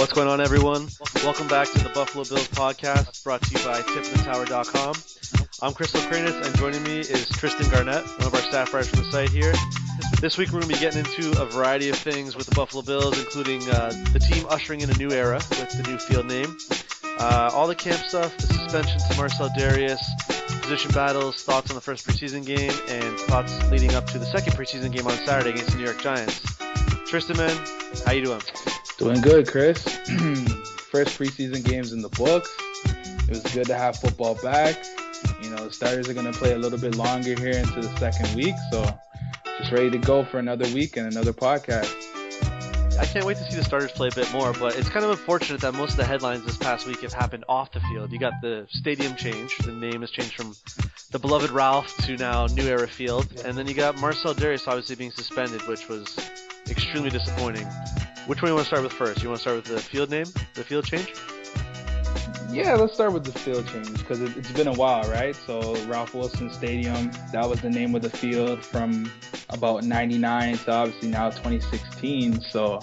What's going on, everyone? Welcome back to the Buffalo Bills podcast, brought to you by TipTheTower.com. I'm Crystal Cranis, and joining me is Tristan Garnett, one of our staff writers from the site here. This week, we're going to be getting into a variety of things with the Buffalo Bills, including uh, the team ushering in a new era with the new field name, uh, all the camp stuff, the suspension to Marcell Dareus, position battles, thoughts on the first preseason game, and thoughts leading up to the second preseason game on Saturday against the New York Giants. Tristan, man, how you doing? Doing good, Chris. First preseason games in the books. It was good to have football back. You know, the starters are going to play a little bit longer here into the second week, so just ready to go for another week and another podcast. I can't wait to see the starters play a bit more, but it's kind of unfortunate that most of the headlines this past week have happened off the field. You got the stadium change, the name has changed from the beloved Ralph to now New Era Field, and then you got Marcell Dareus obviously being suspended, which was extremely disappointing. Which one you want to start with first? You want to start with the field name, the field change? Yeah, let's start with the field change because it, has been a while, right? So Ralph Wilson Stadium, that was the name of the field from about 99 to obviously now 2016. So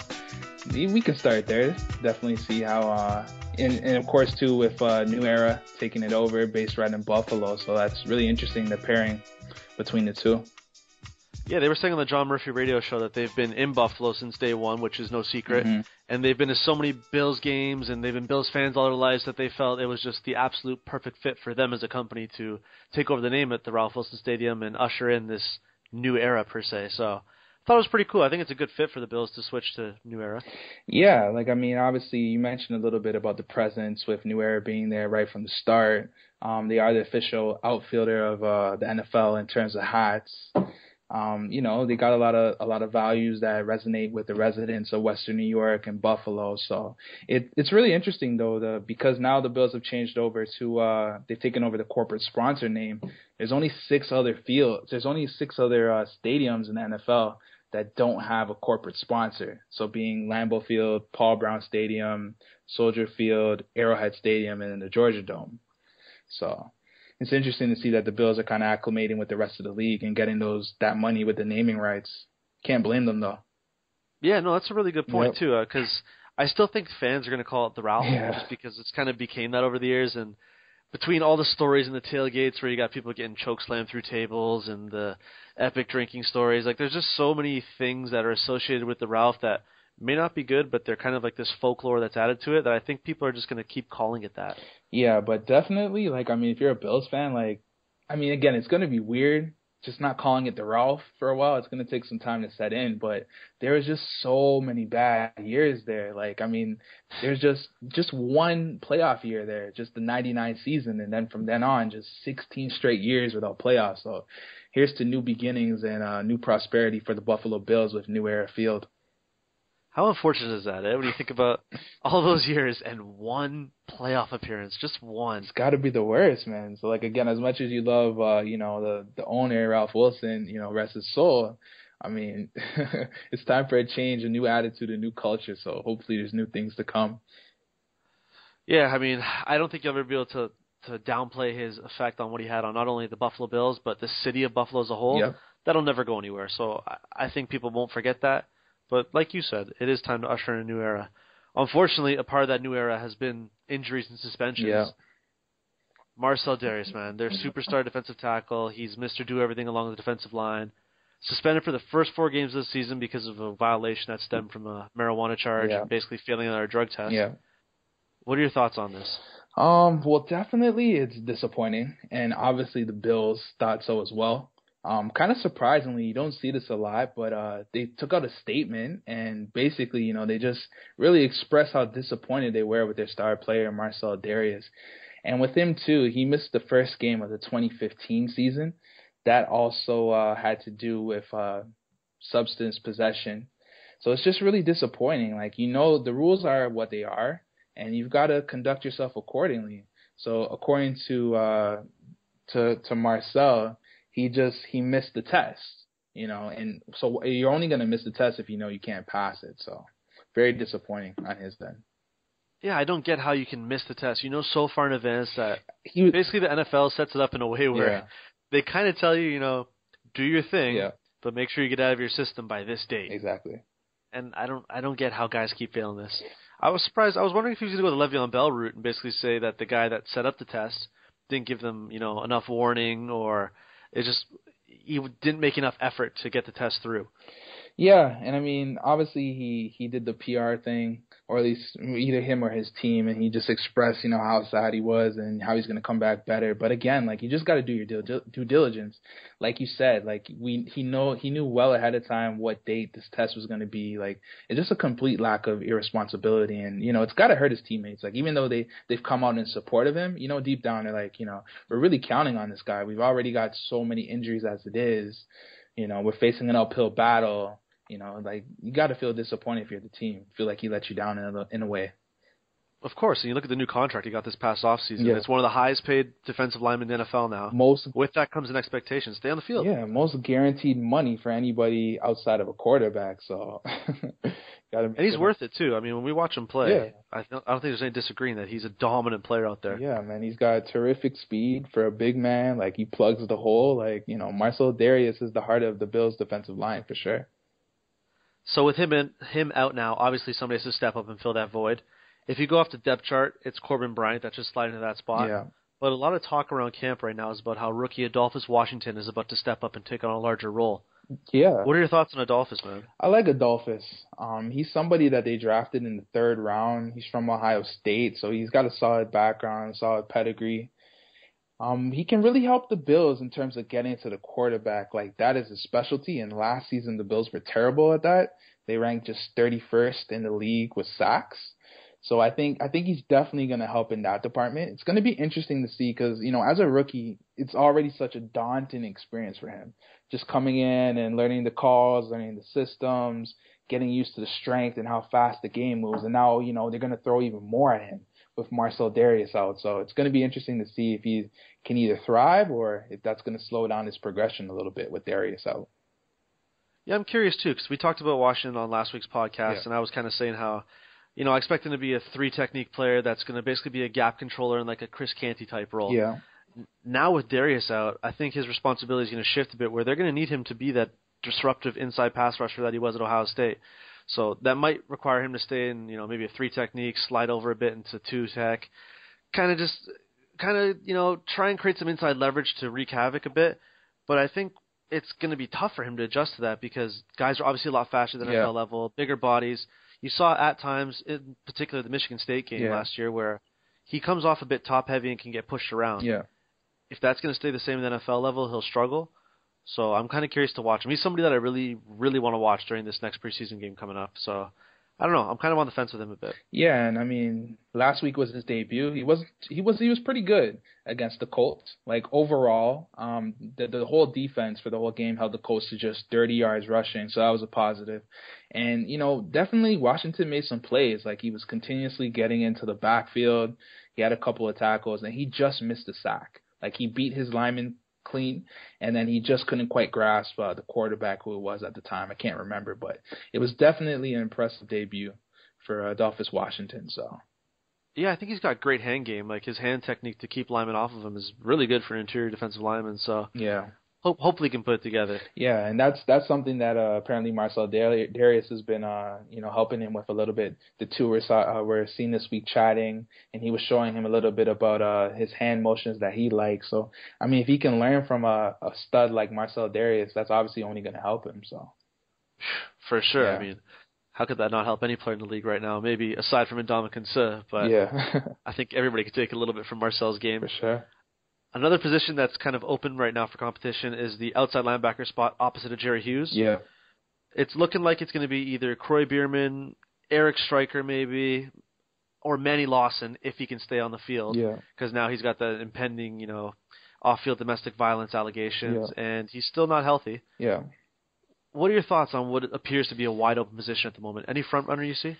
we can start there. Definitely see how, uh, and, and of course too with uh, New Era taking it over, based right in Buffalo. So that's really interesting the pairing between the two. Yeah, they were saying on the John Murphy radio show that they've been in Buffalo since day one, which is no secret. Mm-hmm. And they've been to so many Bills games and they've been Bills fans all their lives that they felt it was just the absolute perfect fit for them as a company to take over the name at the Ralph Wilson Stadium and usher in this new era per se. So I thought it was pretty cool. I think it's a good fit for the Bills to switch to New Era. Yeah, like I mean, obviously you mentioned a little bit about the presence with New Era being there right from the start. Um, they are the official outfielder of uh, the NFL in terms of hats. Um, you know, they got a lot of a lot of values that resonate with the residents of Western New York and Buffalo. So it it's really interesting though, the because now the Bills have changed over to uh they've taken over the corporate sponsor name. There's only six other fields. There's only six other uh, stadiums in the NFL that don't have a corporate sponsor. So being Lambeau Field, Paul Brown Stadium, Soldier Field, Arrowhead Stadium, and the Georgia Dome. So it's interesting to see that the Bills are kind of acclimating with the rest of the league and getting those that money with the naming rights. Can't blame them though. Yeah, no, that's a really good point yep. too, because uh, I still think fans are going to call it the Ralph yeah. just because it's kind of became that over the years, and between all the stories in the tailgates where you got people getting choke slammed through tables and the epic drinking stories, like there's just so many things that are associated with the Ralph that may not be good, but they're kind of like this folklore that's added to it that I think people are just going to keep calling it that. Yeah, but definitely, like, I mean, if you're a Bills fan, like, I mean, again, it's going to be weird just not calling it the Ralph for a while. It's going to take some time to set in, but there was just so many bad years there. Like, I mean, there's just just one playoff year there, just the 99 season, and then from then on, just 16 straight years without playoffs. So here's to new beginnings and uh, new prosperity for the Buffalo Bills with New Era Field. How unfortunate is that, eh? When you think about all those years and one playoff appearance, just one. It's got to be the worst, man. So like again, as much as you love, uh, you know, the the owner Ralph Wilson, you know, rest his soul. I mean, it's time for a change, a new attitude, a new culture. So hopefully, there's new things to come. Yeah, I mean, I don't think you'll ever be able to to downplay his effect on what he had on not only the Buffalo Bills but the city of Buffalo as a whole. Yep. That'll never go anywhere. So I, I think people won't forget that. But like you said, it is time to usher in a new era. Unfortunately, a part of that new era has been injuries and suspensions. Yeah. Marcell Dareus, man, their superstar defensive tackle. He's Mr. Do Everything along the defensive line. Suspended for the first four games of the season because of a violation that stemmed from a marijuana charge Yeah. and basically failing on our drug test. Yeah. What are your thoughts on this? Um, well, definitely it's disappointing, and obviously the Bills thought so as well. Um, kind of surprisingly, you don't see this a lot, but uh, they took out a statement and basically, you know, they just really expressed how disappointed they were with their star player Marcell Dareus, and with him too, he missed the first game of the 2015 season. That also uh, had to do with uh, substance possession. So it's just really disappointing. Like you know, the rules are what they are and you've got to conduct yourself accordingly. So according to uh, to to Marcel, he just he missed the test, you know, and so you're only going to miss the test if you know you can't pass it. So very disappointing on his end. Yeah, I don't get how you can miss the test. You know so far in advance that He was basically the NFL sets it up in a way where yeah, they kind of tell you, you know, do your thing, yeah, but make sure you get out of your system by this date. exactly. And I don't, I don't get how guys keep failing this. I was surprised. I was wondering if he was going to go the Le'Veon Bell route and basically say that the guy that set up the test didn't give them, you know, enough warning, or it just he didn't make enough effort to get the test through. Yeah, and I mean, obviously he he did the PR thing, or at least either him or his team, and he just expressed, you know, how sad he was and how he's going to come back better. But again, like you just got to do your due, due diligence, like you said. Like we he know he knew well ahead of time what date this test was going to be. Like it's just a complete lack of irresponsibility, and you know it's got to hurt his teammates. Like even though they they've come out in support of him, you know, deep down they're like, you know, we're really counting on this guy. We've already got so many injuries as it is. You know, we're facing an uphill battle you know, like you got to feel disappointed if you're the team. Feel like he let you down in a in a way. Of course, and you look at the new contract he got this past offseason. Yeah. It's one of the highest paid defensive linemen in the NFL now. Most With that comes an expectation: stay on the field. yeah, most guaranteed money for anybody outside of a quarterback. So, got And he's worth it too. I mean, when we watch him play, Yeah. I, th- I don't think there's any disagreeing that he's a dominant player out there. Yeah, man, he's got terrific speed for a big man. Like he plugs the hole. Like you know, Marcell Dareus is the heart of the Bills' defensive line for sure. So with him in, him out now, obviously somebody has to step up and fill that void. If you go off the depth chart, it's Corbin Bryant that's just sliding into that spot. Yeah. But a lot of talk around camp right now is about how rookie Adolphus Washington is about to step up and take on a larger role. Yeah. What are your thoughts on Adolphus, man? I like Adolphus. Um, he's somebody that they drafted in the third round. He's from Ohio State, so he's got a solid background, solid pedigree. Um, he can really help the Bills in terms of getting to the quarterback. Like that is a specialty. And last season the Bills were terrible at that. They ranked just 31st in the league with sacks. So I think I think he's definitely going to help in that department. It's going to be interesting to see because you know as a rookie, it's already such a daunting experience for him. Just coming in and learning the calls, learning the systems, getting used to the strength and how fast the game moves. And now you know they're going to throw even more at him with Marcell Dareus out. So it's going to be interesting to see if he can either thrive or if that's going to slow down his progression a little bit with Dareus out. Yeah, I'm curious too because we talked about Washington on last week's podcast, Yeah. and I was kind of saying how, you know, I expect him to be a three technique player that's going to basically be a gap controller in like a Chris Canty type role. Yeah. now with Dareus out, I think his responsibility is going to shift a bit where they're going to need him to be that disruptive inside pass rusher that he was at Ohio State. So that might require him to stay in, you know, maybe a three technique, slide over a bit into two tech, kind of just, kind of, you know, try and create some inside leverage to wreak havoc a bit. But I think it's going to be tough for him to adjust to that because guys are obviously a lot faster than Yeah. NFL level, bigger bodies. You saw at times, in particular the Michigan State game Yeah. last year, where he comes off a bit top heavy and can get pushed around Yeah. if that's going to stay the same at the NFL level, he'll struggle. So I'm kind of curious to watch him. He's somebody that I really, really want to watch during this next preseason game coming up. So I don't know. I'm kind of on the fence with him a bit. Yeah, and I mean, last week was his debut. He was he was he was pretty good against the Colts. Like overall, um, the the whole defense for the whole game held the Colts to just 30 yards rushing, so that was a positive. And you know, definitely Washington made some plays. Like he was continuously getting into the backfield. He had a couple of tackles, and he just missed a sack. Like he beat his lineman clean, and then he just couldn't quite grasp uh, the quarterback who it was at the time. I can't remember, but it was definitely an impressive debut for Adolphus Washington. So. Yeah, I think he's got great hand game. Like his hand technique to keep linemen off of him is really good for an interior defensive lineman. So yeah, hope hopefully can put it together. Yeah, and that's that's something that uh, apparently Marcell Dareus has been uh, you know helping him with a little bit. The two were uh, were seen this week chatting, and he was showing him a little bit about uh, his hand motions that he likes. So I mean, if he can learn from a, a stud like Marcell Dareus, that's obviously only going to help him. So for sure, yeah. I mean. How could that not help any player in the league right now? Maybe aside from Ndamukong Suh, but yeah. I think everybody could take a little bit from Marcel's game. For sure. Another position that's kind of open right now for competition is the outside linebacker spot opposite of Jerry Hughes. Yeah. It's looking like it's going to be either Kroy Biermann, Eric Striker maybe, or Manny Lawson if he can stay on the field. Yeah. Because now he's got the impending, you know, off-field domestic violence allegations, yeah. and he's still not healthy. Yeah. What are your thoughts on what appears to be a wide open position at the moment? Any front runner you see?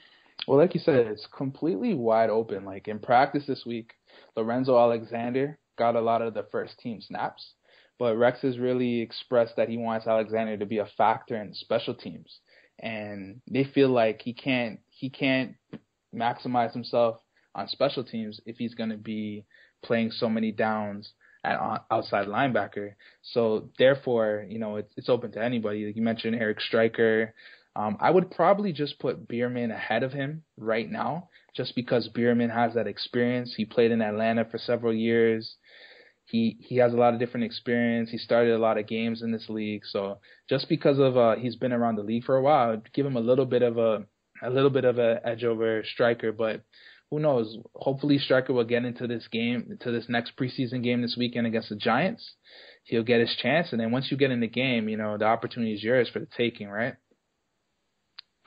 Well, like you said, it's completely wide open. Like in practice this week, Lorenzo Alexander got a lot of the first team snaps. But Rex has really expressed that he wants Alexander to be a factor in special teams, and they feel like he can't he can't maximize himself on special teams if he's going to be playing so many downs at outside linebacker. So therefore, you know, it's it's open to anybody. Like you mentioned Eric Striker. Um, I would probably just put Biermann ahead of him right now, just because Biermann has that experience. He played in Atlanta for several years he he has a lot of different experience. He started a lot of games in this league, so just because of uh, he's been around the league for a while, I'd give him a little bit of a a little bit of a edge over Striker. But who knows? Hopefully, Striker will get into this game, to this next preseason game this weekend against the Giants. He'll get his chance, and then once you get in the game, you know the opportunity is yours for the taking, right?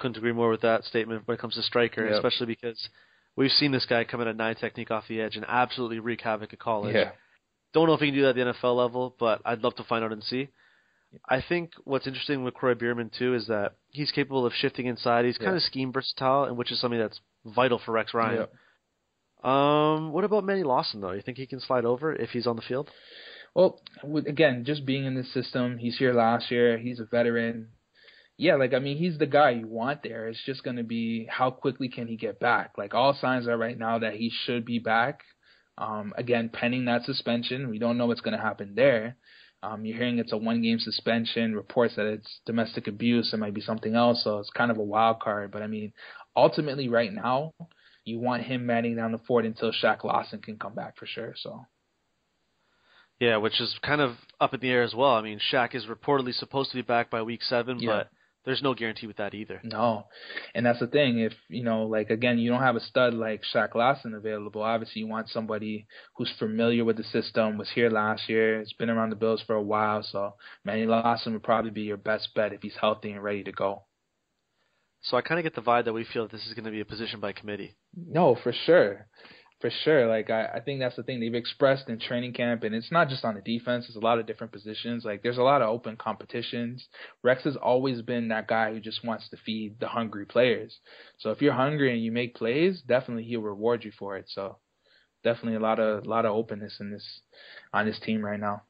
Couldn't agree more with that statement when it comes to Striker, yep. especially because we've seen this guy come in at nine technique off the edge and absolutely wreak havoc at college. Yeah don't know if he can do that at the NFL level, but I'd love to find out and see. I think what's interesting with Kroy Biermann too is that he's capable of shifting inside. He's kind of scheme versatile, and which is something that's vital for Rex Ryan. Yeah. Um, what about Manny Lawson though? You think he can slide over if he's on the field? Well, again, just being in the system, he's here last year. He's a veteran. Yeah, like I mean, he's the guy you want there. It's just going to be how quickly can he get back. Like all signs are right now that he should be back. Um, again, pending that suspension, we don't know what's going to happen there. Um, you're hearing it's a one game suspension, reports that it's domestic abuse, it might be something else, so it's kind of a wild card. But I mean, ultimately, right now, you want him manning down the fort until Shaq Lawson can come back for sure. So. Yeah, which is kind of up in the air as well. I mean, Shaq is reportedly supposed to be back by week seven, yeah. but there's no guarantee with that either. No, and that's the thing. If you know, like again, you don't have a stud like Shaq Lawson available. Obviously, you want somebody who's familiar with the system, was here last year, has been around the Bills for a while. So Manny Lawson would probably be your best bet if he's healthy and ready to go. So I kind of get the vibe that we feel that this is going to be a position by committee. No, for sure for sure. Like I, I think that's the thing they've expressed in training camp, and it's not just on the defense. It's a lot of different positions. Like there's a lot of open competitions. Rex has always been that guy who just wants to feed the hungry players. So if you're hungry and you make plays, definitely he'll reward you for it. So definitely a lot of a lot of openness in this on this team right now.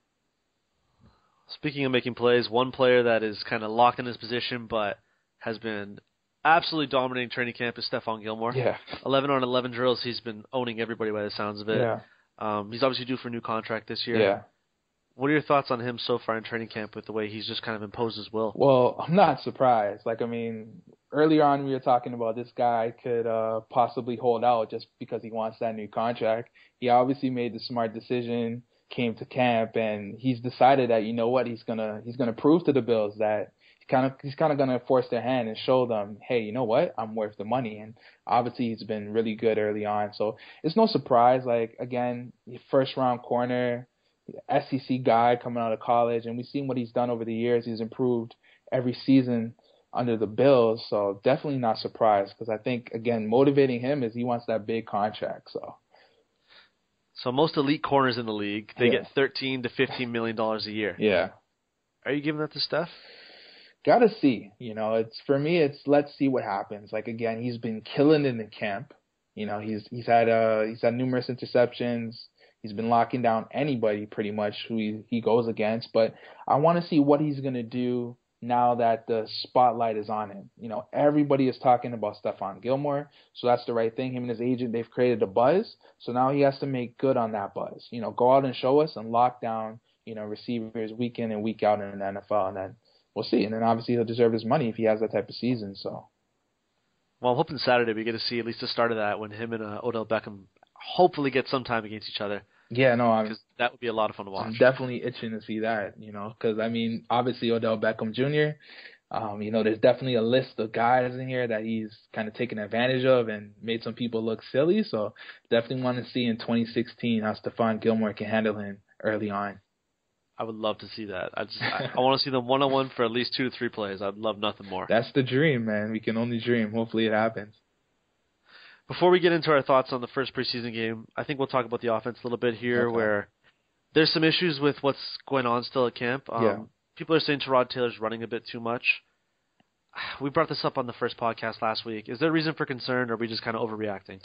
Speaking of making plays, one player that is kind of locked in his position but has been absolutely dominating training camp is Stephon Gilmore. Yeah. 11 on 11 drills. He's been owning everybody by the sounds of it. Yeah. Um, he's obviously due for a new contract this year. Yeah. What are your thoughts on him so far in training camp with the way he's just kind of imposed his will? Well, I'm not surprised. Like, I mean, earlier on we were talking about this guy could uh, possibly hold out just because he wants that new contract. He obviously made the smart decision, came to camp, and he's decided that you know what he's gonna he's gonna prove to the Bills that kind of he's kind of gonna force their hand and show them, hey, you know what, I'm worth the money. And obviously he's been really good early on, so it's no surprise. Like again, first round corner, SEC guy coming out of college, and we've seen what he's done over the years. He's improved every season under the Bills. So definitely not surprised because I think again motivating him is he wants that big contract. So. So most elite corners in the league, they Yeah. get 13 to 15 million dollars a year. Yeah. Are you giving that to Steph? Gotta see. You know, it's for me. It's let's see what happens. Like again, he's been killing in the camp. You know, he's he's had uh he's had numerous interceptions. He's been locking down anybody pretty much who he, he goes against. But I want to see what he's gonna do now that the spotlight is on him. You know, everybody is talking about Stephon Gilmore, so that's the right thing. Him and his agent, they've created a buzz. So now he has to make good on that buzz. You know, go out and show us and lock down. You know, receivers week in and week out in the NFL, and then we'll see. And then obviously he'll deserve his money if he has that type of season. So Well, I'm hoping Saturday we get to see at least the start of that when him and uh, Odell Beckham hopefully get some time against each other yeah, no, I'm because that would be a lot of fun to I'm watch. definitely itching to see that. You know, because I mean, obviously Odell Beckham Jr. Um, you know, there's definitely a list of guys in here that he's kind of taken advantage of and made some people look silly. So definitely want to see in 2016 how Stephon Gilmore can handle him early on. I would love to see that. I just I, I want to see them one on one for at least two to three plays. I'd love nothing more. That's the dream, man. We can only dream. Hopefully it happens. Before we get into our thoughts on the first preseason game, I think we'll talk about the offense a little bit here, Okay. where there's some issues with what's going on still at camp. Um, Yeah. People are saying Tyrod Taylor's running a bit too much. We brought this up on the first podcast last week. Is there a reason for concern, or are we just kind of overreacting?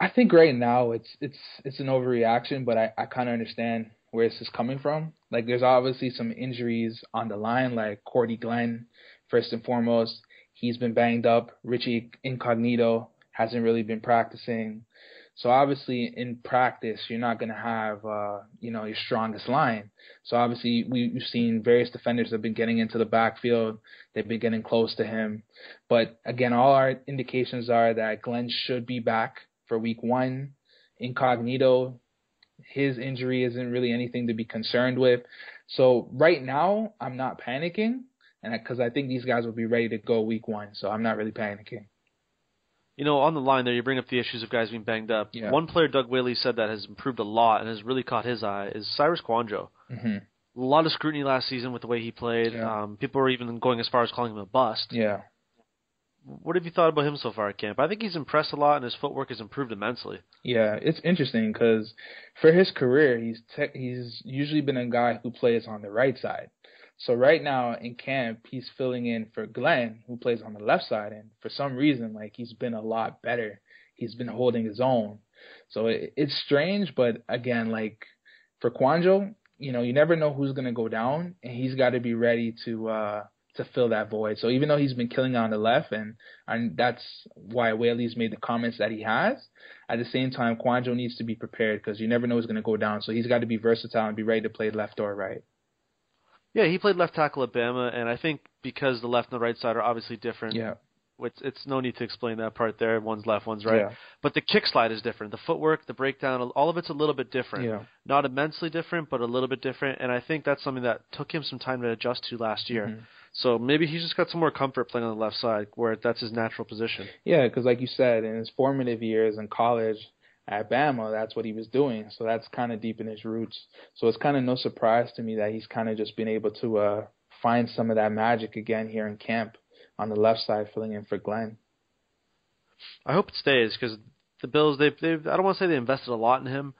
I think right now it's it's it's an overreaction, but I I kind of understand where this is coming from. Like there's obviously some injuries on the line, like Cordy Glenn, first and foremost. He's been banged up. Richie Incognito hasn't really been practicing. So obviously in practice you're not gonna have uh, you know, your strongest line. So obviously we, we've seen various defenders have been getting into the backfield. They've been getting close to him. But again, all our indications are that Glenn should be back for week one. Incognito, his injury isn't really anything to be concerned with. So right now, I'm not panicking, and because I think these guys will be ready to go week one. So I'm not really panicking. You know, on the line there, you bring up the issues of guys being banged up. Yeah. One player, Doug Whaley, said that has improved a lot and has really caught his eye is Cyrus Kouandjio. hmm A lot of scrutiny last season with the way he played. Yeah. Um, people were even going as far as calling him a bust. Yeah. What have you thought about him so far at camp? I think he's impressed a lot, and his footwork has improved immensely. Yeah, it's interesting because for his career, he's te- he's usually been a guy who plays on the right side. So right now in camp, he's filling in for Glenn, who plays on the left side, and for some reason, like he's been a lot better. He's been holding his own. So it, it's strange, but again, like for Kouandjio, you know, you never know who's gonna go down, and he's got to be ready to uh to fill that void. So even though he's been killing on the left, and and that's why Whaley's made the comments that he has. At the same time, Kouandjio needs to be prepared because you never know who's going to go down. So he's got to be versatile and be ready to play left or right. Yeah, he played left tackle at Bama, and I think because the left and the right side are obviously different, Yeah, it's, it's no need to explain that part there. One's left, one's right. Yeah. But the kick slide is different. The footwork, the breakdown, all of it's a little bit different. Yeah. Not immensely different, but a little bit different. And I think that's something that took him some time to adjust to last year. Mhm. So maybe he's just got some more comfort playing on the left side, where that's his natural position. Yeah, because like you said, in his formative years in college at Bama, that's what he was doing. So that's kind of deep in his roots. So it's kind of no surprise to me that he's kind of just been able to uh, find some of that magic again here in camp on the left side, filling in for Glenn. I hope it stays because the Bills they've they've I don't want to say they invested a lot in him,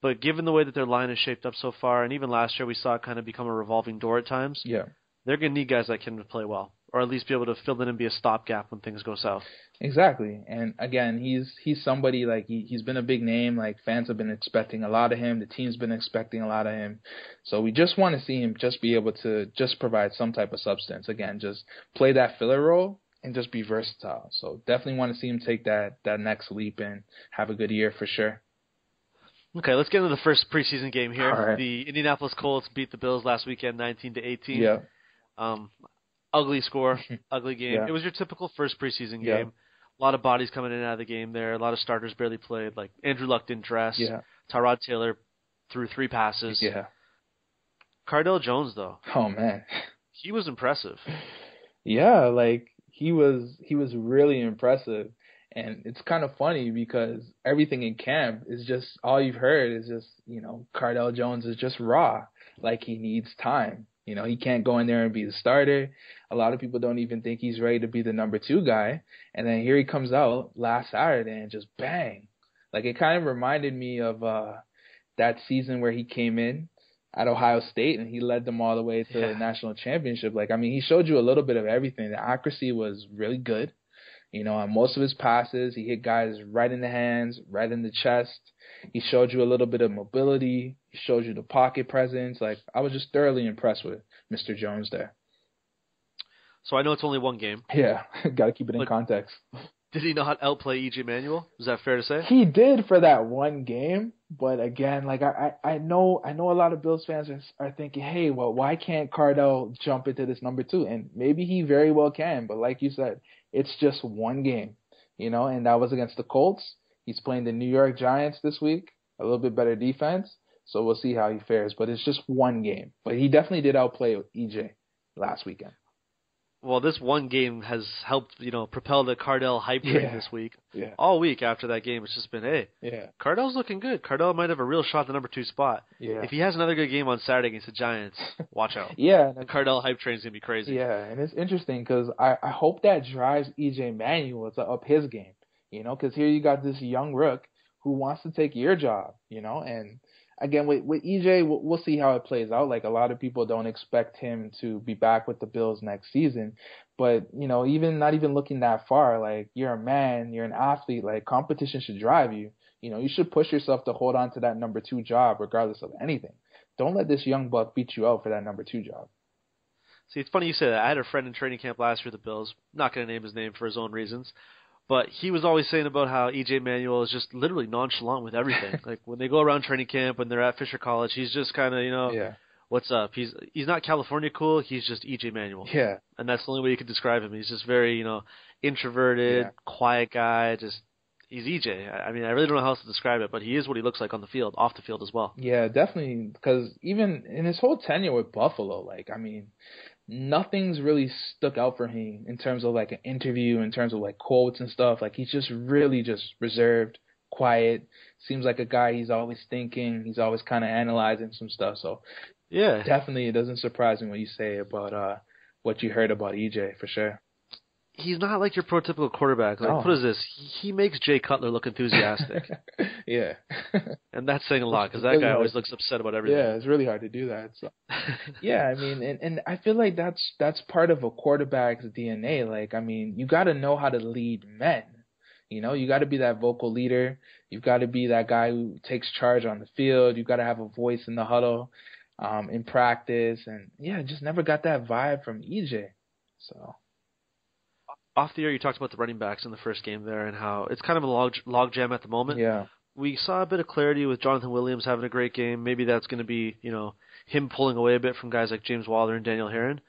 but given the way that their line is shaped up so far, and even last year we saw it kind of become a revolving door at times, Yeah. they're going to need guys like him to play well, or at least be able to fill in and be a stopgap when things go south. Exactly. And again, he's he's somebody like he he's been a big name. Like fans have been expecting a lot of him. The team's been expecting a lot of him. So we just want to see him just be able to just provide some type of substance. Again, just play that filler role and just be versatile. So definitely want to see him take that that next leap and have a good year for sure. Okay, let's get into the first preseason game here. Right. The Indianapolis Colts beat the Bills last weekend, 19 to 18. Yeah. Um, ugly score, ugly game. Yeah. It was your typical first preseason Yeah. game. A lot of bodies coming in and out of the game there. A lot of starters barely played. Like Andrew Luck didn't dress. Yeah. Tyrod Taylor threw three passes. Yeah. Cardale Jones though, Oh man. he was impressive. Yeah, like he was he was really impressive. And it's kind of funny because everything in camp is just all you've heard is just, you know, Cardale Jones is just raw. Like he needs time. You know, he can't go in there and be the starter. A lot of people don't even think he's ready to be the number two guy. And then here he comes out last Saturday and just bang. Like it kind of reminded me of uh that season where he came in at Ohio State and he led them all the way to yeah. the national championship. Like I mean, he showed you a little bit of everything. The accuracy was really good. You know, on most of his passes, he hit guys right in the hands, right in the chest. He showed you a little bit of mobility. He showed you the pocket presence. Like I was just thoroughly impressed with Mr. Jones there. So I know it's only one game. Yeah, got to keep it in context. Did he not outplay EJ Manuel? Is that fair to say? He did for that one game, but again, like I, I know I know a lot of Bills fans are, are thinking, hey, well, why can't Cardale jump into this number two? And maybe he very well can, but like you said, it's just one game, you know, and that was against the Colts. He's playing the New York Giants this week, a little bit better defense, so we'll see how he fares. But it's just one game. But he definitely did outplay EJ last weekend well, this one game has helped, you know, propel the Cardale hype train yeah. this week. Yeah. All week after that game, it's just been, hey, yeah. Cardale's looking good. Cardale might have a real shot at the number two spot. Yeah. If he has another good game on Saturday against the Giants, watch out. yeah. The Cardale hype train's gonna be crazy. Yeah, and it's interesting because I I hope that drives EJ Manuel to up his game. You know, because here you got this young rook who wants to take your job. You know, and again with with EJ, we'll, we'll see how it plays out. Like a lot of people don't expect him to be back with the Bills next season, but you know, even not even looking that far, like you're a man, you're an athlete. Like competition should drive you. You know, you should push yourself to hold on to that number two job, regardless of anything. Don't let this young buck beat you out for that number two job. See, it's funny you say that. I had a friend in training camp last year with the Bills. Not going to name his name for his own reasons. But he was always saying about how EJ Manuel is just literally nonchalant with everything. like when they go around training camp, when they're at Fisher College, he's just kind of you know, yeah. what's up? He's he's not California cool. He's just EJ Manuel. Yeah. And that's the only way you could describe him. He's just very you know introverted, yeah. quiet guy. Just he's EJ. I mean, I really don't know how else to describe it, but he is what he looks like on the field, off the field as well. Yeah, definitely. Because even in his whole tenure with Buffalo, like I mean, nothing's really stuck out for him in terms of like an interview, in terms of like quotes and stuff. Like he's just really just reserved, quiet. Seems like a guy he's always thinking. He's always kind of analyzing some stuff. So yeah, definitely it doesn't surprise me what you say about uh what you heard about EJ for sure he's not like your prototypical quarterback. Like, what is this? He he makes Jay Cutler look enthusiastic. yeah. and that's saying a lot because that guy hard. always looks upset about everything. Yeah, it's really hard to do that. So. yeah, I mean, and and I feel like that's that's part of a quarterback's DNA. Like, I mean, you got to know how to lead men. You know, you got to be that vocal leader. You've got to be that guy who takes charge on the field. You've got to have a voice in the huddle, um, in practice, and yeah, just never got that vibe from EJ. So off the air, you talked about the running backs in the first game there and how it's kind of a log log jam at the moment. Yeah. We saw a bit of clarity with Jonathan Williams having a great game. Maybe that's going to be, you know, him pulling away a bit from guys like James Wilder and Daniel Herron.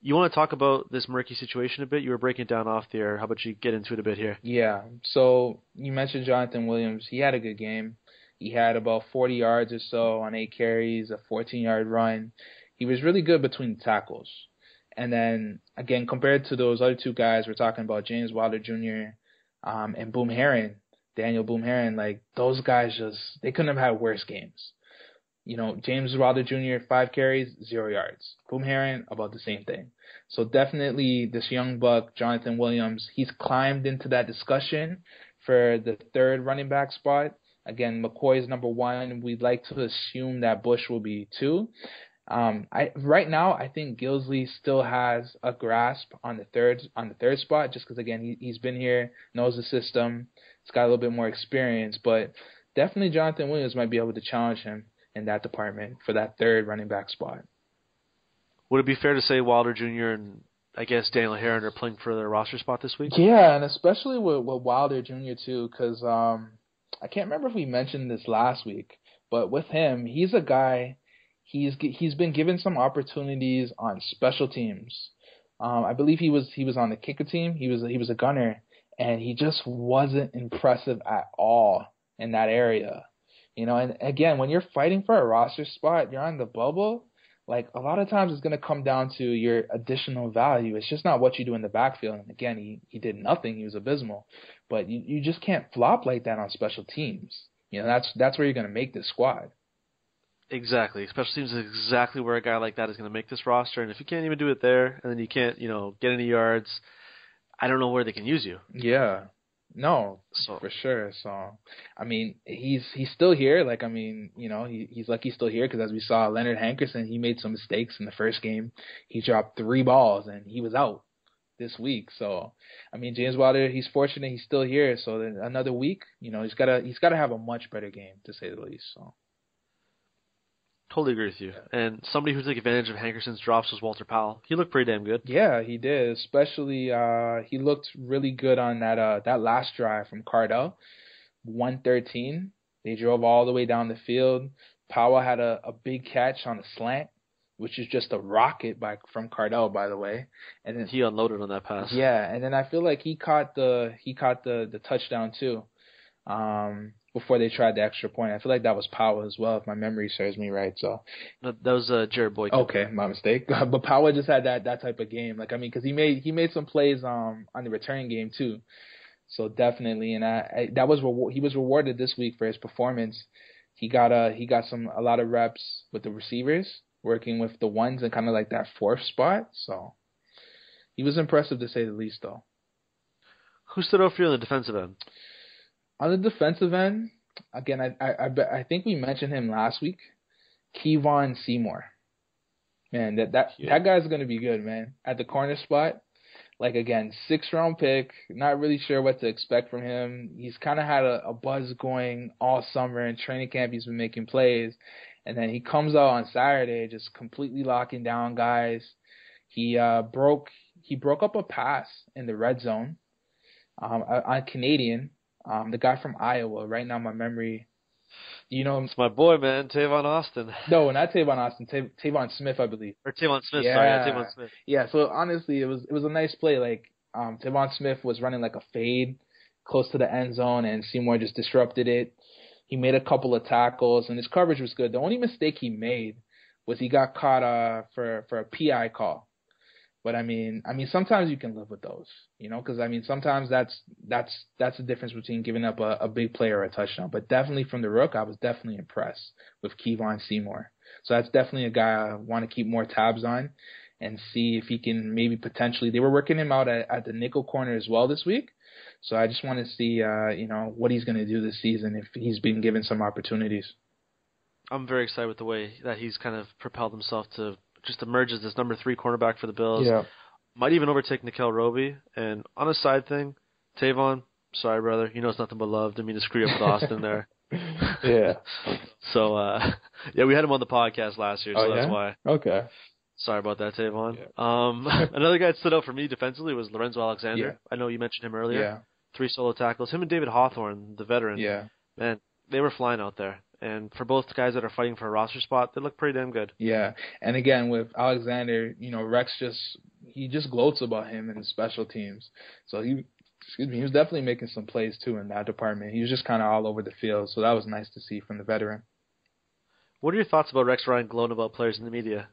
You want to talk about this murky situation a bit? You were breaking it down off the air. How about you get into it a bit here? Yeah. So you mentioned Jonathan Williams. He had a good game. He had about 40 yards or so on eight carries, a 14 yard run. He was really good between tackles. And then again, compared to those other two guys, we're talking about James Wilder Jr. Um, and Boom Herron, Daniel Boom Herron. Like those guys, just they couldn't have had worse games. You know, James Wilder Jr. five carries, zero yards. Boom Herron about the same thing. So definitely this young buck, Jonathan Williams, he's climbed into that discussion for the third running back spot. Again, McCoy is number one. We'd like to assume that Bush will be two. Um, I right now I think Gillislee still has a grasp on the third on the third spot just because again he he's been here knows the system he's got a little bit more experience but definitely Jonathan Williams might be able to challenge him in that department for that third running back spot. Would it be fair to say Wilder Jr. and I guess Daniel Herron are playing for their roster spot this week? Yeah, and especially with, with Wilder Jr. too because um, I can't remember if we mentioned this last week, but with him he's a guy he's he's been given some opportunities on special teams. Um, I believe he was he was on the kicker team. He was he was a gunner, and he just wasn't impressive at all in that area. You know, and again, when you're fighting for a roster spot, you're on the bubble. Like a lot of times, it's going to come down to your additional value. It's just not what you do in the backfield. And again, he he did nothing. He was abysmal, but you you just can't flop like that on special teams. You know, that's that's where you're going to make this squad. Exactly. Special teams is exactly where a guy like that is going to make this roster. And if you can't even do it there, and then you can't, you know, get any yards, I don't know where they can use you. Yeah. No, So for sure. So, I mean, he's he's still here. Like, I mean, you know, he he's lucky he's still here because as we saw, Leonard Hankerson, he made some mistakes in the first game. He dropped three balls and he was out this week. So, I mean, James Wilder, he's fortunate he's still here. So another week, you know, he's gotta he's gotta have a much better game to say the least. So. Totally agree with you. And somebody who took advantage of Hankerson's drops was Walter Powell. He looked pretty damn good. Yeah, he did. Especially uh he looked really good on that uh that last drive from Cardale. One thirteen. They drove all the way down the field. Powell had a, a big catch on a slant, which is just a rocket by from Cardale, by the way. And then He unloaded on that pass. yeah, and then I feel like he caught the he caught the the touchdown too. Um before they tried the extra point. I feel like that was Powell as well, if my memory serves me right. So That was uh, Jared Boyd. Okay, my mistake. but Powell just had that that type of game. Like I mean, because he made he made some plays um on the return game too. So definitely, and I, I that was reward, he was rewarded this week for his performance. He got a he got some a lot of reps with the receivers, working with the ones and kind of like that fourth spot. So he was impressive to say the least, though. Who stood out for you on the defensive end? On the defensive end, again, I I I, I think we mentioned him last week. Kevon Seymour. Man, that that Yeah. that guy's gonna be good, man. At the corner spot, like again, six round pick. Not really sure what to expect from him. He's kind of had a, a buzz going all summer in training camp. He's been making plays, and then he comes out on Saturday just completely locking down guys. He uh broke he broke up a pass in the red zone um, on Canadian, um, the guy from Iowa. Right now, my memory. You know? It's my boy, man, Tavon Austin. No, not Tavon Austin. Tav- Tevaun Smith, I believe. Or Tevaun Smith, Yeah. sorry, yeah, Tevaun Smith. Yeah. So honestly, it was it was a nice play. Like um, Tevaun Smith was running like a fade close to the end zone, and Seymour just disrupted it. He made a couple of tackles, and his coverage was good. The only mistake he made was he got caught uh for for a PI call. But I mean, I mean, sometimes you can live with those, you know, because I mean, sometimes that's that's that's the difference between giving up a, a big player or a touchdown. But definitely from the rook, I was definitely impressed with Kevon Seymour. So that's definitely a guy I want to keep more tabs on and see if he can maybe potentially. They were working him out at, at the nickel corner as well this week. So I just want to see, uh, you know, what he's going to do this season if he's been given some opportunities. I'm very excited with the way that he's kind of propelled himself to just emerges as number three cornerback for the Bills. Yeah. Might even overtake Nickell Robey. And on a side thing, Tavon, sorry brother, you know it's nothing but love. Didn't mean to screw up with Austin there. yeah. So uh yeah, we had him on the podcast last year, so Oh, that's why. Okay. Sorry about that, Tavon. Um another guy that stood out for me defensively was Lorenzo Alexander. Yeah. I know you mentioned him earlier. Yeah. Three solo tackles. Him and David Hawthorne, the veteran. Yeah. Man, they were flying out there. And for both guys that are fighting for a roster spot, they look pretty damn good. Yeah, and again with Alexander, you know Rex just he just gloats about him in the special teams. So he, excuse me, he was definitely making some plays too in that department. He was just kind of all over the field, so that was nice to see from the veteran. What are your thoughts about Rex Ryan gloating about players in the media?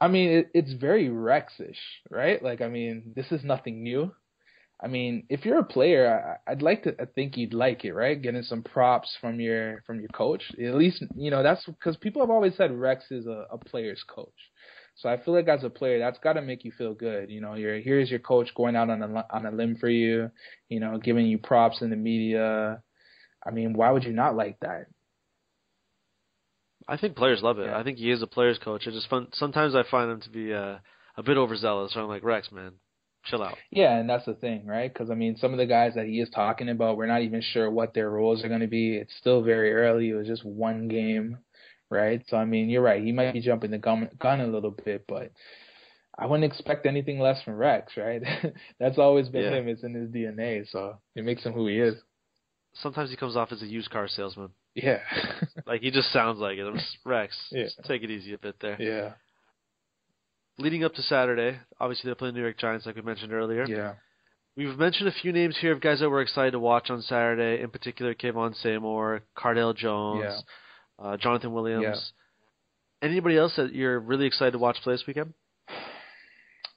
I mean, it, it's very Rexish, right? Like, I mean, this is nothing new. I mean, if you're a player, I, I'd like to I think you'd like it, right? Getting some props from your from your coach. At least, you know, that's because people have always said Rex is a, a player's coach. So I feel like as a player, that's got to make you feel good. You know, you're here's your coach going out on a on a limb for you. You know, giving you props in the media. I mean, why would you not like that? I think players love it. Yeah. I think he is a player's coach. I just fun, sometimes I find him to be uh, a bit overzealous. So I'm like, Rex, man, chill out. Yeah, and that's the thing, right? Because I mean, some of the guys that he is talking about, we're not even sure what their roles are going to be. It's still very early. It was just one game, right? So I mean, you're right. He might be jumping the gun, gun a little bit, but I wouldn't expect anything less from Rex, right? that's always been Yeah. him. It's in his DNA, so it makes him who he is. Sometimes he comes off as a used car salesman. Yeah, Like he just sounds like it. I'm just, Rex, Yeah. just take it easy a bit there. yeah, Leading up to Saturday, obviously they're playing the New York Giants, like we mentioned earlier. yeah, We've mentioned a few names here of guys that we're excited to watch on Saturday. In particular, Kevon Seymour, Cardale Jones, uh, Jonathan Williams. Yeah. Anybody else that you're really excited to watch play this weekend?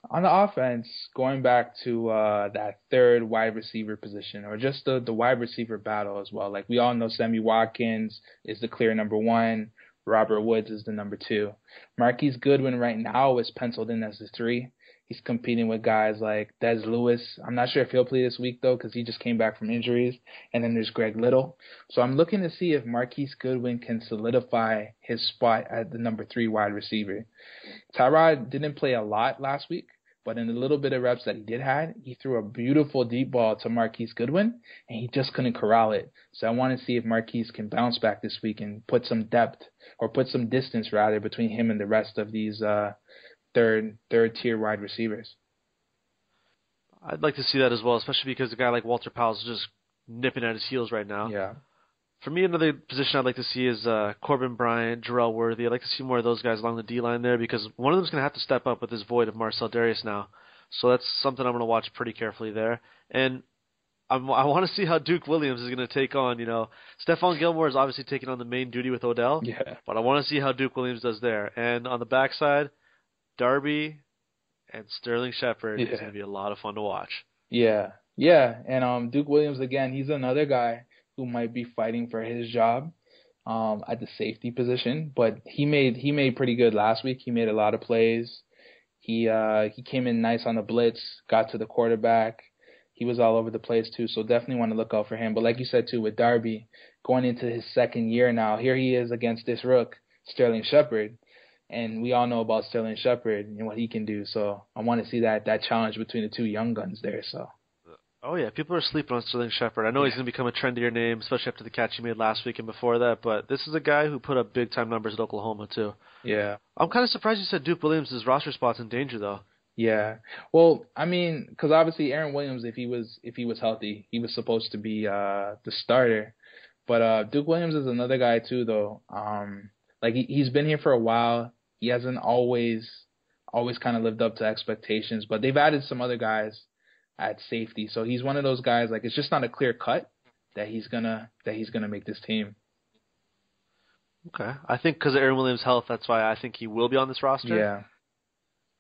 on the offense, going back to uh that third wide receiver position or just the the wide receiver battle as well. Like we all know Sammy Watkins is the clear number one. Robert Woods is the number two. Marquise Goodwin right now is penciled in as the three. He's competing with guys like Dez Lewis. I'm not sure if he'll play this week though, because he just came back from injuries. And then there's Greg Little. So I'm looking to see if Marquise Goodwin can solidify his spot at the number three wide receiver. Tyrod didn't play a lot last week, but in the little bit of reps that he did had, he threw a beautiful deep ball to Marquise Goodwin, and he just couldn't corral it. So I want to see if Marquise can bounce back this week and put some depth or put some distance rather between him and the rest of these uh, third third tier wide receivers. I'd like to see that as well, especially because a guy like Walter Powell is just nipping at his heels right now. Yeah. For me, another position I'd like to see is uh, Corbin Bryant, Jerel Worthy. I'd like to see more of those guys along the D line there because one of them's going to have to step up with this void of Marcell Dareus now. So that's something I'm going to watch pretty carefully there. And I'm, I want to see how Duke Williams is going to take on. You know, Stephon Gilmore is obviously taking on the main duty with Odell. Yeah. But I want to see how Duke Williams does there. And on the backside, Darby and Sterling Shepard yeah. is going to be a lot of fun to watch. Yeah, yeah, and um, Duke Williams again. He's another guy who might be fighting for his job um, at the safety position, but he made he made pretty good last week. He made a lot of plays. He uh, he came in nice on the blitz, got to the quarterback. He was all over the place too, so definitely want to look out for him. But like you said too, with Darby going into his second year now, here he is against this rook, Sterling Shepard and we all know about Sterling Shepard and what he can do. So I want to see that that challenge between the two young guns there. So. Oh yeah, people are sleeping on Sterling Shepard. I know yeah. he's going to become a trendier name, especially after the catch he made last week and before that. But this is a guy who put up big time numbers at Oklahoma too. Yeah. I'm kind of surprised you said Duke Williams' roster spot's in danger though. Yeah. Well, I mean, because obviously Aaron Williams, if he was if he was healthy, he was supposed to be uh the starter. But uh Duke Williams is another guy too, though. Um, like he he's been here for a while he hasn't always always kind of lived up to expectations. But they've added some other guys at safety, so he's one of those guys. Like it's just not a clear cut that he's gonna that he's gonna make this team. Okay, I think because of Aaron Williams' health, that's why I think he will be on this roster. Yeah.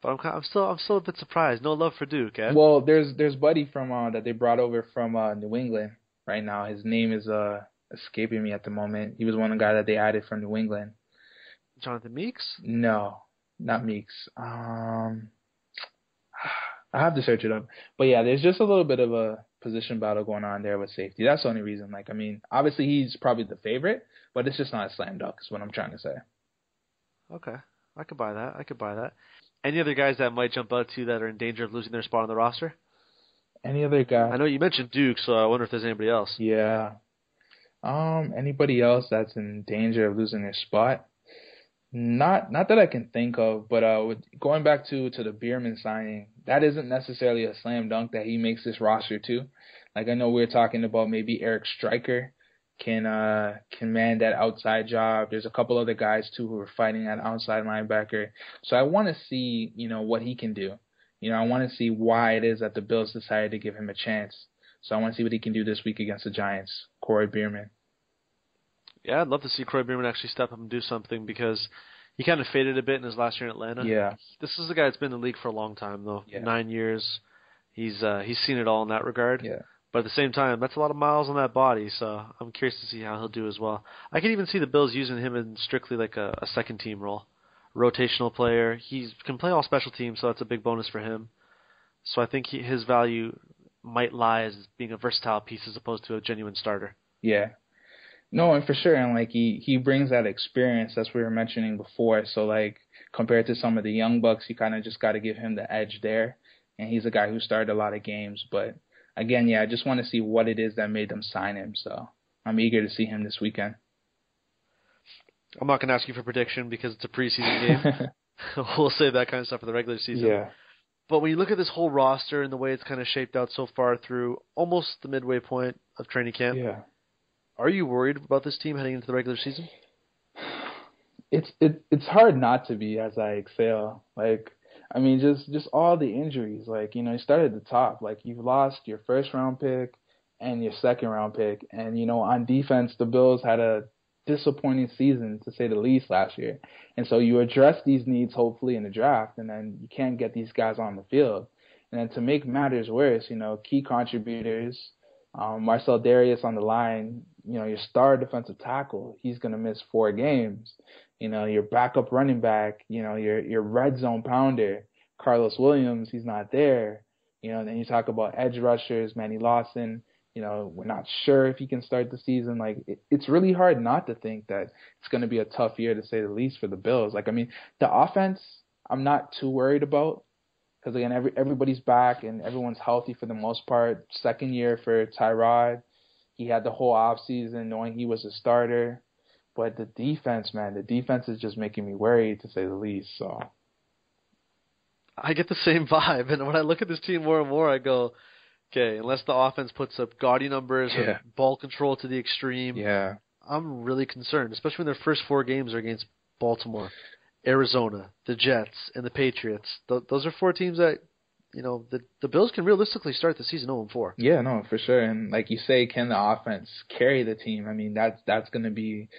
But I'm I'm still I'm still a bit surprised. No love for Duke, eh? Well, there's there's Buddy from uh, that they brought over from uh, New England right now. His name is uh escaping me at the moment. He was one of the guys that they added from New England. Jonathan Meeks? No, not Meeks. Um, I have to search it up. But yeah, there's just a little bit of a position battle going on there with safety. That's the only reason. Like, I mean, obviously he's probably the favorite, but it's just not a slam dunk. Is what I'm trying to say. Okay, I could buy that. I could buy that. Any other guys that might jump out to you that are in danger of losing their spot on the roster? Any other guy? I know you mentioned Duke, so I wonder if there's anybody else. Yeah. Um, anybody else that's in danger of losing their spot? Not not that I can think of, but uh, with, going back to to the Biermann signing, that isn't necessarily a slam dunk that he makes this roster too. Like I know we are talking about maybe Eric Striker can uh can man that outside job. There's a couple other guys too who are fighting at outside linebacker. So I want to see you know what he can do. You know I want to see why it is that the Bills decided to give him a chance. So I want to see what he can do this week against the Giants. Kroy Biermann. Yeah, I'd love to see Kroy Biermann actually step up and do something because he kind of faded a bit in his last year in Atlanta. Yeah. This is a guy that's been in the league for a long time though. Yeah. Nine years. He's uh he's seen it all in that regard. Yeah. But at the same time, that's a lot of miles on that body, so I'm curious to see how he'll do as well. I could even see the Bills using him in strictly like a, a second team role. Rotational player. He can play all special teams, so that's a big bonus for him. So I think he, his value might lie as being a versatile piece as opposed to a genuine starter. Yeah, no, and for sure, and like he he brings that experience as we were mentioning before. So like compared to some of the young bucks, you kind of just got to give him the edge there. And he's a guy who started a lot of games, but again, yeah, I just want to see what it is that made them sign him. So I'm eager to see him this weekend. I'm not going to ask you for prediction because it's a preseason game. we'll save that kind of stuff for the regular season. Yeah. But when you look at this whole roster and the way it's kind of shaped out so far through almost the midway point of training camp, yeah are you worried about this team heading into the regular season? It's it it's hard not to be as I exhale. Like I mean just just all the injuries. Like, you know, you started at the top. Like you've lost your first round pick and your second round pick. And, you know, on defense the Bills had a disappointing season to say the least last year. And so you address these needs hopefully in the draft and then you can't get these guys on the field. And then to make matters worse, you know, key contributors um, Marcell Dareus on the line, you know, your star defensive tackle, he's going to miss four games. you know, your backup running back, you know, your your red zone pounder, Carlos Williams, he's not there. You know, then you talk about edge rushers, Manny Lawson. You know, we're not sure if he can start the season. Like, it, it's really hard not to think that it's going to be a tough year to say the least for the Bills. Like, I mean, the offense, I'm not too worried about because again, every everybody's back and everyone's healthy for the most part. Second year for Tyrod, he had the whole off season knowing he was a starter. But the defense, man, the defense is just making me worried to say the least. So I get the same vibe, and when I look at this team more and more, I go, okay, unless the offense puts up gaudy numbers Yeah. and ball control to the extreme, yeah, I'm really concerned, especially when their first four games are against Baltimore, Arizona, the Jets, and the Patriots. Th- those are four teams that, you know, the the Bills can realistically start the season 0 4. yeah, no, for sure. And like you say, can the offense carry the team? I mean, that's that's gonna be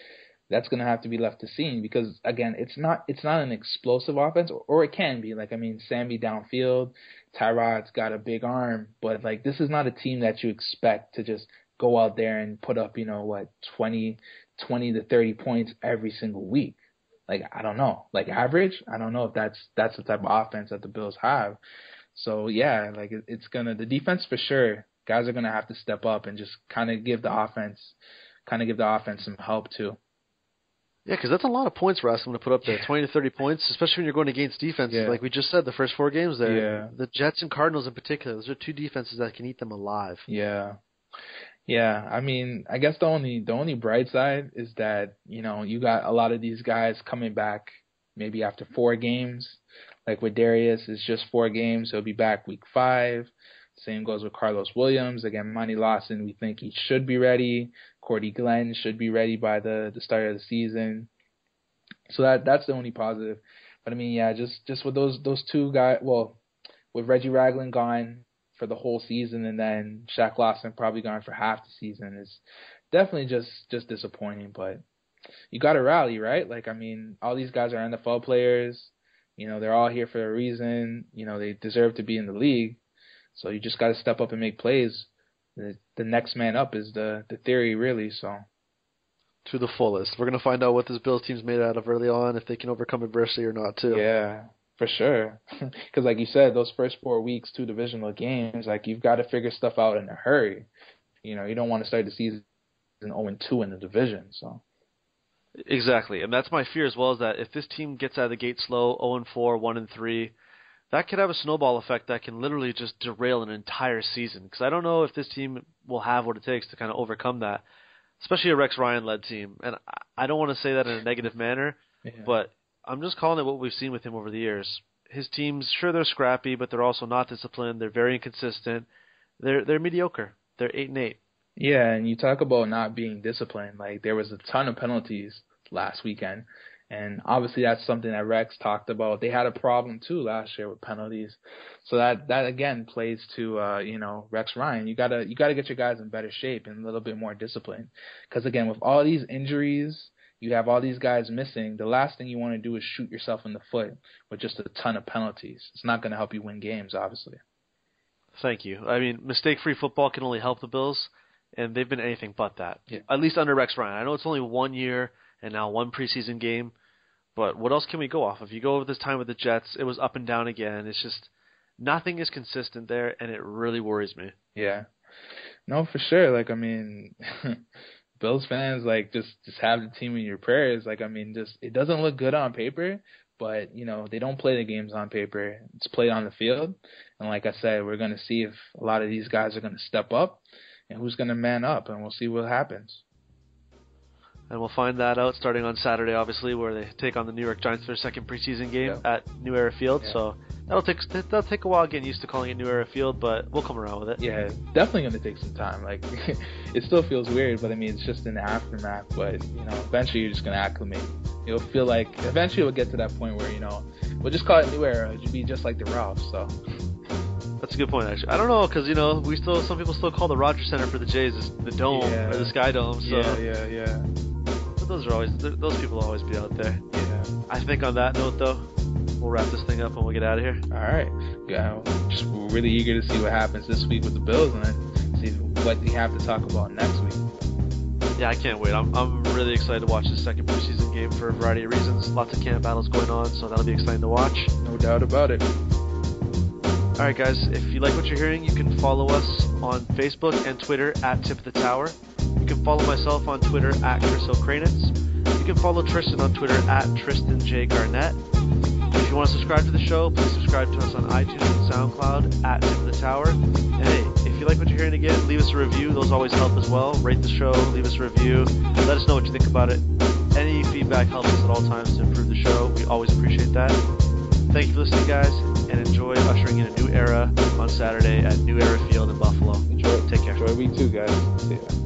that's gonna have to be left to see because again, it's not it's not an explosive offense, or, or it can be. Like I mean, Sammy downfield, Tyrod's got a big arm, but like this is not a team that you expect to just go out there and put up, you know, what 20, 20 to thirty points every single week. Like I don't know, like average, I don't know if that's that's the type of offense that the Bills have. So yeah, like it, it's gonna the defense for sure. Guys are gonna have to step up and just kind of give the offense, kind of give the offense some help too. Yeah, because that's a lot of points for us. I'm going to put up there, 20 to 30 points, especially when you're going against defenses. Yeah. Like we just said, the first four games there. Yeah. The Jets and Cardinals in particular, those are two defenses that can eat them alive. Yeah. Yeah, I mean, I guess the only the only bright side is that, you know, you got a lot of these guys coming back maybe after four games. Like with Dareus, it's just four games, he'll be back week five. Same goes with Carlos Williams. Again, Manny Lawson, we think he should be ready. Cordy Glenn should be ready by the, the start of the season. So that that's the only positive. But I mean, yeah, just just with those those two guys, well, with Reggie Ragland gone for the whole season, and then Shaq Lawson probably gone for half the season, is definitely just just disappointing. But you got to rally, right? Like I mean, all these guys are NFL players. You know, they're all here for a reason. You know, they deserve to be in the league. So you just got to step up and make plays. The, the next man up is the the theory, really. So To the fullest. We're going to find out what this Bills team's made out of early on, if they can overcome adversity or not, too. Yeah, for sure. Because like you said, those first four weeks, two divisional games, like you've got to figure stuff out in a hurry. You know, you don't want to start the season 0 and 2 in the division. So Exactly, and that's my fear as well. Is that if this team gets out of the gate slow, 0 and 4, 1 and 3, that could have a snowball effect that can literally just derail an entire season. Because I don't know if this team will have what it takes to kind of overcome that, especially a Rex Ryan led team. And I- I don't want to say that in a negative manner, yeah. but I'm just calling it what we've seen with him over the years. His teams, sure, they're scrappy, but they're also not disciplined. They're very inconsistent. They're they're mediocre. They're eight and eight. Yeah, and you talk about not being disciplined. Like there was a ton of penalties last weekend, and obviously that's something that Rex talked about. They had a problem too last year with penalties, so that that again plays to uh, you know Rex Ryan. You gotta you gotta get your guys in better shape and a little bit more discipline, because again with all these injuries. You have all these guys missing. The last thing you want to do is shoot yourself in the foot with just a ton of penalties. It's not going to help you win games, obviously. Thank you. I mean, mistake-free football can only help the Bills, and they've been anything but that. Yeah. At least under Rex Ryan. I know it's only one year and now one preseason game, but what else can we go off? If you go over this time with the Jets, it was up and down again. It's just nothing is consistent there, and it really worries me. Yeah. No, for sure. Like I mean Bills fans like just just have the team in your prayers. Like I mean just it doesn't look good on paper, but you know, they don't play the games on paper. It's played on the field. And like I said, we're gonna see if a lot of these guys are gonna step up and who's gonna man up and we'll see what happens. And we'll find that out starting on Saturday, obviously, where they take on the New York Giants for their second preseason game Yeah. at New Era Field. Yeah. So that'll take that'll take a while getting used to calling it New Era Field, but we'll come around with it. Yeah, definitely gonna take some time. Like it still feels weird, but I mean it's just in the aftermath. But you know, eventually you're just gonna acclimate. You'll feel like eventually we'll get to that point where you know we'll just call it new era. It'll be just like the Ralphs. So That's a good point, actually. I don't know, because you know, we still some people still call the Rogers Center for the Jays the Dome Yeah. or the Sky Dome. So yeah, yeah, yeah, those are always those people will always be out there. yeah. I think on that note, though, we'll wrap this thing up and we'll get out of here. All right. Yeah, just we're really eager to see what happens this week with the Bills and then see what we have to talk about next week. Yeah, I can't wait. I'm I'm really excited to watch the second preseason game for a variety of reasons. Lots of camp battles going on, so that'll be exciting to watch. No doubt about it. All right, guys, if you like what you're hearing, you can follow us on Facebook and Twitter at Tip of the Tower. You can follow myself on Twitter at Chris O'Kranitz. You can follow Tristan on Twitter at Tristan J. Garnett. If you want to subscribe to the show, please subscribe to us on iTunes and SoundCloud at Tip of the Tower. And hey, if you like what you're hearing again, leave us a review. Those always help as well. Rate the show, leave us a review. Let us know what you think about it. Any feedback helps us at all times to improve the show. We always appreciate that. Thank you for listening, guys, and enjoy ushering in a new era on Saturday at New Era Field in Buffalo. Enjoy. Take care. Enjoy week two, guys. See ya.